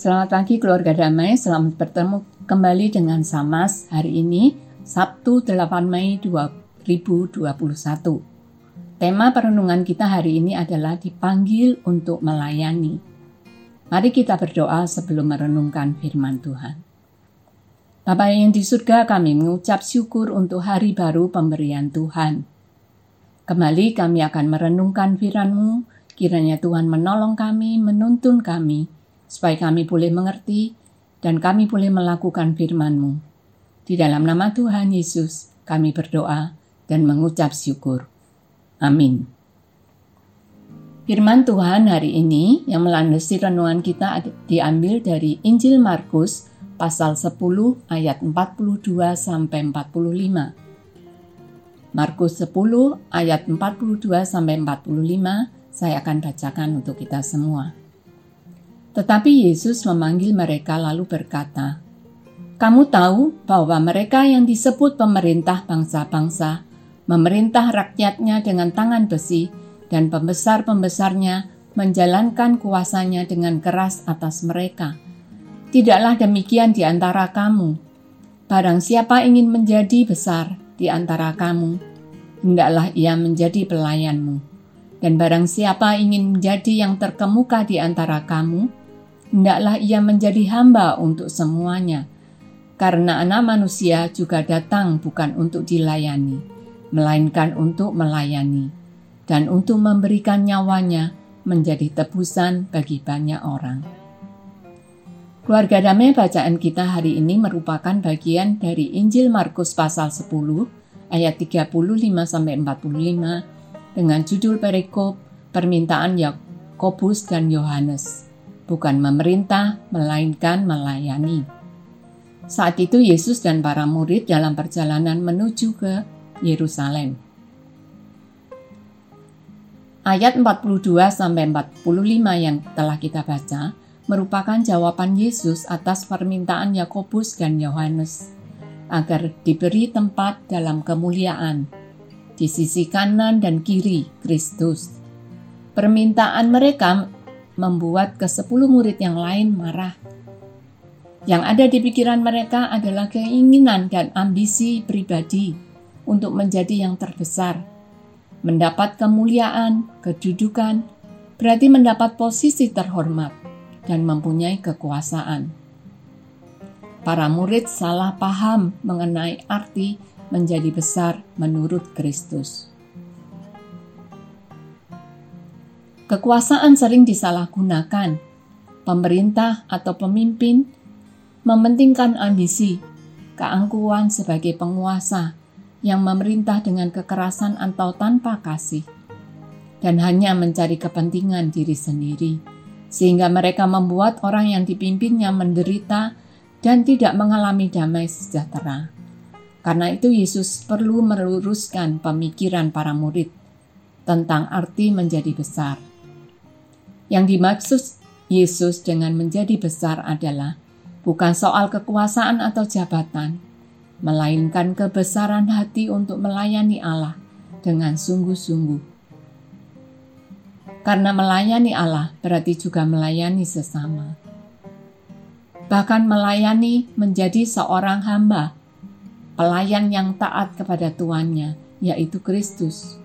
Selamat pagi keluarga damai, selamat bertemu kembali dengan Samas hari ini Sabtu 8 Mei 2021. Tema perenungan kita hari ini adalah dipanggil untuk melayani. Mari kita berdoa sebelum merenungkan firman Tuhan. Bapa yang di surga kami mengucap syukur untuk hari baru pemberian Tuhan. Kembali kami akan merenungkan firman-Mu, kiranya Tuhan menolong kami, menuntun kami, supaya kami boleh mengerti dan kami boleh melakukan firman-Mu. Di dalam nama Tuhan Yesus, kami berdoa dan mengucap syukur. Amin. Firman Tuhan hari ini yang melandasi renungan kita diambil dari Injil Markus pasal 10 ayat 42 sampai 45. Markus 10 ayat 42 sampai 45 saya akan bacakan untuk kita semua. Tetapi Yesus memanggil mereka lalu berkata, "Kamu tahu bahwa mereka yang disebut pemerintah bangsa-bangsa memerintah rakyatnya dengan tangan besi dan pembesar-pembesarnya menjalankan kuasanya dengan keras atas mereka. Tidaklah demikian di antara kamu. Barang siapa ingin menjadi besar di antara kamu, hendaklah ia menjadi pelayanmu. Dan barang siapa ingin menjadi yang terkemuka di antara kamu, hendaklah ia menjadi hamba untuk semuanya, karena Anak Manusia juga datang bukan untuk dilayani, melainkan untuk melayani, dan untuk memberikan nyawanya menjadi tebusan bagi banyak orang. Keluarga damai bacaan kita hari ini merupakan bagian dari Injil Markus pasal 10 ayat 35 sampai 45 dengan judul perikop permintaan Yakobus dan Yohanes bukan memerintah, melainkan melayani. Saat itu Yesus dan para murid dalam perjalanan menuju ke Yerusalem. Ayat 42 sampai 45 yang telah kita baca merupakan jawaban Yesus atas permintaan Yakobus dan Yohanes agar diberi tempat dalam kemuliaan di sisi kanan dan kiri Kristus. Permintaan mereka membuat ke sepuluh murid yang lain marah. Yang ada di pikiran mereka adalah keinginan dan ambisi pribadi untuk menjadi yang terbesar. Mendapat kemuliaan, kedudukan, berarti mendapat posisi terhormat dan mempunyai kekuasaan. Para murid salah paham mengenai arti menjadi besar menurut Kristus. Kekuasaan sering disalahgunakan. Pemerintah atau pemimpin mementingkan ambisi, keangkuhan sebagai penguasa yang memerintah dengan kekerasan atau tanpa kasih, dan hanya mencari kepentingan diri sendiri, sehingga mereka membuat orang yang dipimpinnya menderita dan tidak mengalami damai sejahtera. Karena itu, Yesus perlu meluruskan pemikiran para murid tentang arti menjadi besar yang dimaksud Yesus dengan menjadi besar adalah bukan soal kekuasaan atau jabatan, melainkan kebesaran hati untuk melayani Allah dengan sungguh-sungguh. Karena melayani Allah berarti juga melayani sesama. Bahkan melayani menjadi seorang hamba, pelayan yang taat kepada tuannya, yaitu Kristus.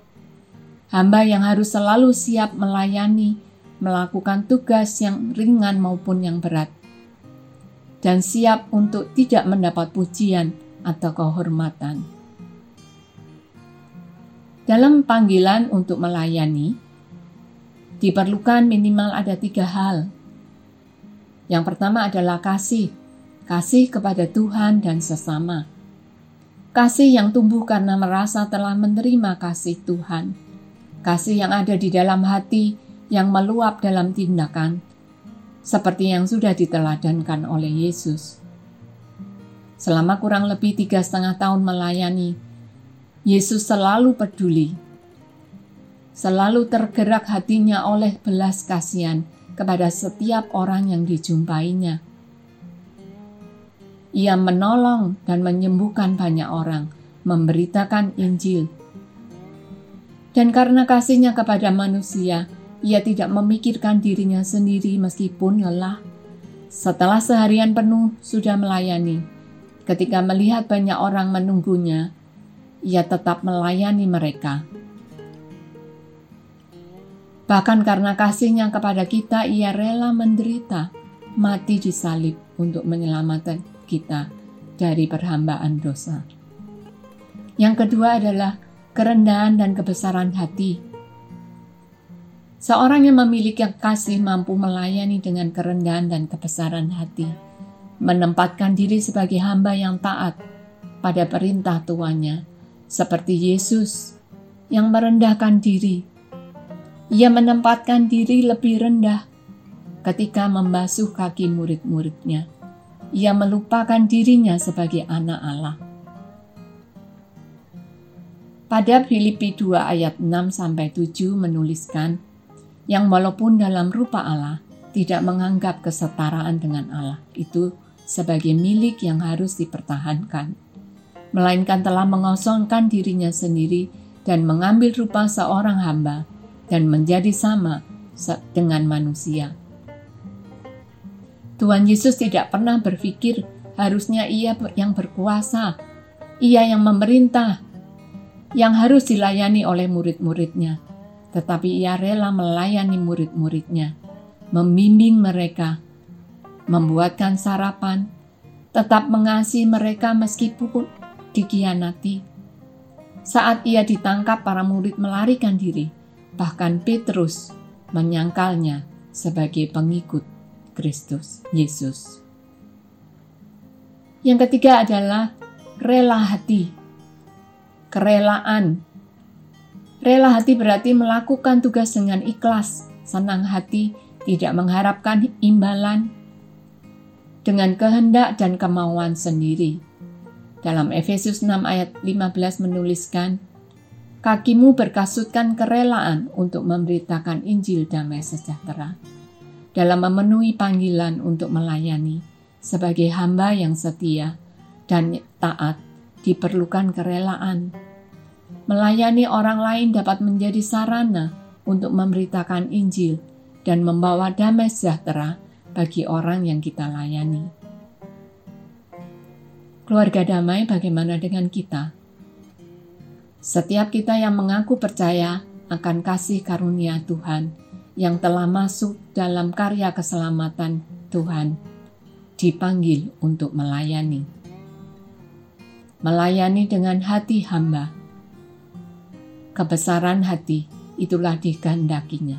Hamba yang harus selalu siap melayani melakukan tugas yang ringan maupun yang berat, dan siap untuk tidak mendapat pujian atau kehormatan. Dalam panggilan untuk melayani, diperlukan minimal ada tiga hal. Yang pertama adalah kasih, kasih kepada Tuhan dan sesama. Kasih yang tumbuh karena merasa telah menerima kasih Tuhan. Kasih yang ada di dalam hati yang meluap dalam tindakan, seperti yang sudah diteladankan oleh Yesus. Selama kurang lebih tiga setengah tahun melayani, Yesus selalu peduli, selalu tergerak hatinya oleh belas kasihan kepada setiap orang yang dijumpainya. Ia menolong dan menyembuhkan banyak orang, memberitakan Injil. Dan karena kasihnya kepada manusia, ia tidak memikirkan dirinya sendiri meskipun lelah, Setelah seharian penuh sudah melayani, ketika melihat banyak orang menunggunya, ia tetap melayani mereka. Bahkan karena kasihnya kepada kita, ia rela menderita, mati di salib untuk menyelamatkan kita dari perhambaan dosa. Yang kedua adalah kerendahan dan kebesaran hati. Seorang yang memiliki kasih mampu melayani dengan kerendahan dan kebesaran hati, menempatkan diri sebagai hamba yang taat pada perintah tuannya, seperti Yesus yang merendahkan diri. Ia menempatkan diri lebih rendah ketika membasuh kaki murid-muridnya. Ia melupakan dirinya sebagai anak Allah. Pada Filipi 2 ayat 6 sampai 7 menuliskan yang walaupun dalam rupa Allah tidak menganggap kesetaraan dengan Allah. Itu sebagai milik yang harus dipertahankan, melainkan telah mengosongkan dirinya sendiri dan mengambil rupa seorang hamba dan menjadi sama dengan manusia. Tuhan Yesus tidak pernah berpikir harusnya ia yang berkuasa, ia yang memerintah, yang harus dilayani oleh murid-muridnya tetapi ia rela melayani murid-muridnya, membimbing mereka, membuatkan sarapan, tetap mengasihi mereka meskipun dikhianati. Saat ia ditangkap, para murid melarikan diri, bahkan Petrus menyangkalnya sebagai pengikut Kristus Yesus. Yang ketiga adalah rela hati, kerelaan Rela hati berarti melakukan tugas dengan ikhlas, senang hati, tidak mengharapkan imbalan, dengan kehendak dan kemauan sendiri. Dalam Efesus 6 ayat 15 menuliskan, Kakimu berkasutkan kerelaan untuk memberitakan Injil damai sejahtera. Dalam memenuhi panggilan untuk melayani, sebagai hamba yang setia dan taat, diperlukan kerelaan Melayani orang lain dapat menjadi sarana untuk memberitakan Injil dan membawa damai sejahtera bagi orang yang kita layani. Keluarga damai, bagaimana dengan kita? Setiap kita yang mengaku percaya akan kasih karunia Tuhan yang telah masuk dalam karya keselamatan Tuhan, dipanggil untuk melayani. Melayani dengan hati hamba kebesaran hati itulah dikehendakinya.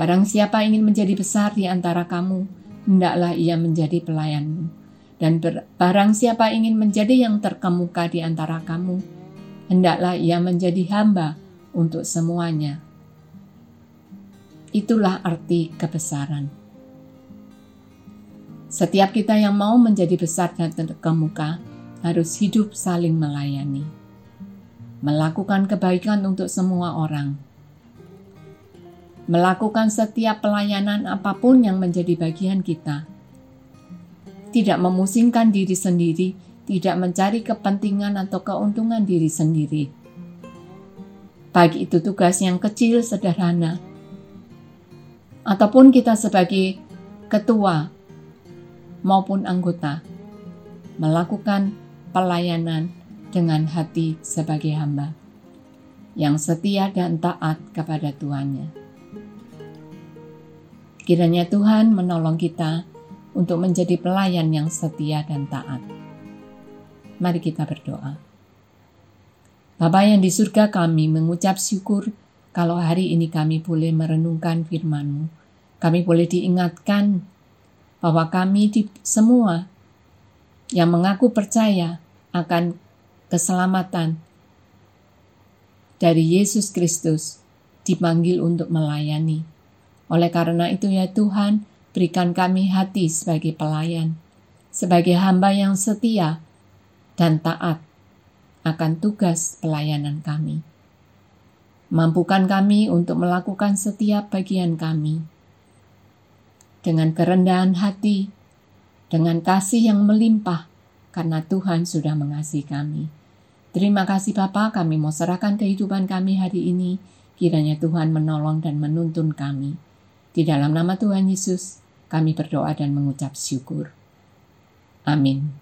Barang siapa ingin menjadi besar di antara kamu, hendaklah ia menjadi pelayanmu. Dan barang siapa ingin menjadi yang terkemuka di antara kamu, hendaklah ia menjadi hamba untuk semuanya. Itulah arti kebesaran. Setiap kita yang mau menjadi besar dan terkemuka harus hidup saling melayani melakukan kebaikan untuk semua orang, melakukan setiap pelayanan apa pun yang menjadi bagian kita, tidak memusingkan diri sendiri, tidak mencari kepentingan atau keuntungan diri sendiri. Baik itu tugas yang kecil sederhana, ataupun kita sebagai ketua maupun anggota melakukan pelayanan dengan hati sebagai hamba yang setia dan taat kepada Tuhannya. Kiranya Tuhan menolong kita untuk menjadi pelayan yang setia dan taat. Mari kita berdoa. Bapa yang di surga kami mengucap syukur kalau hari ini kami boleh merenungkan firman-Mu. Kami boleh diingatkan bahwa kami di semua yang mengaku percaya akan keselamatan dari Yesus Kristus dipanggil untuk melayani. Oleh karena itu ya Tuhan, berikan kami hati sebagai pelayan, sebagai hamba yang setia dan taat akan tugas pelayanan kami. Mampukan kami untuk melakukan setiap bagian kami dengan kerendahan hati, dengan kasih yang melimpah, karena Tuhan sudah mengasihi kami. Terima kasih Bapa, kami mau serahkan kehidupan kami hari ini. Kiranya Tuhan menolong dan menuntun kami. Di dalam nama Tuhan Yesus, Kami berdoa dan mengucap syukur. Amin.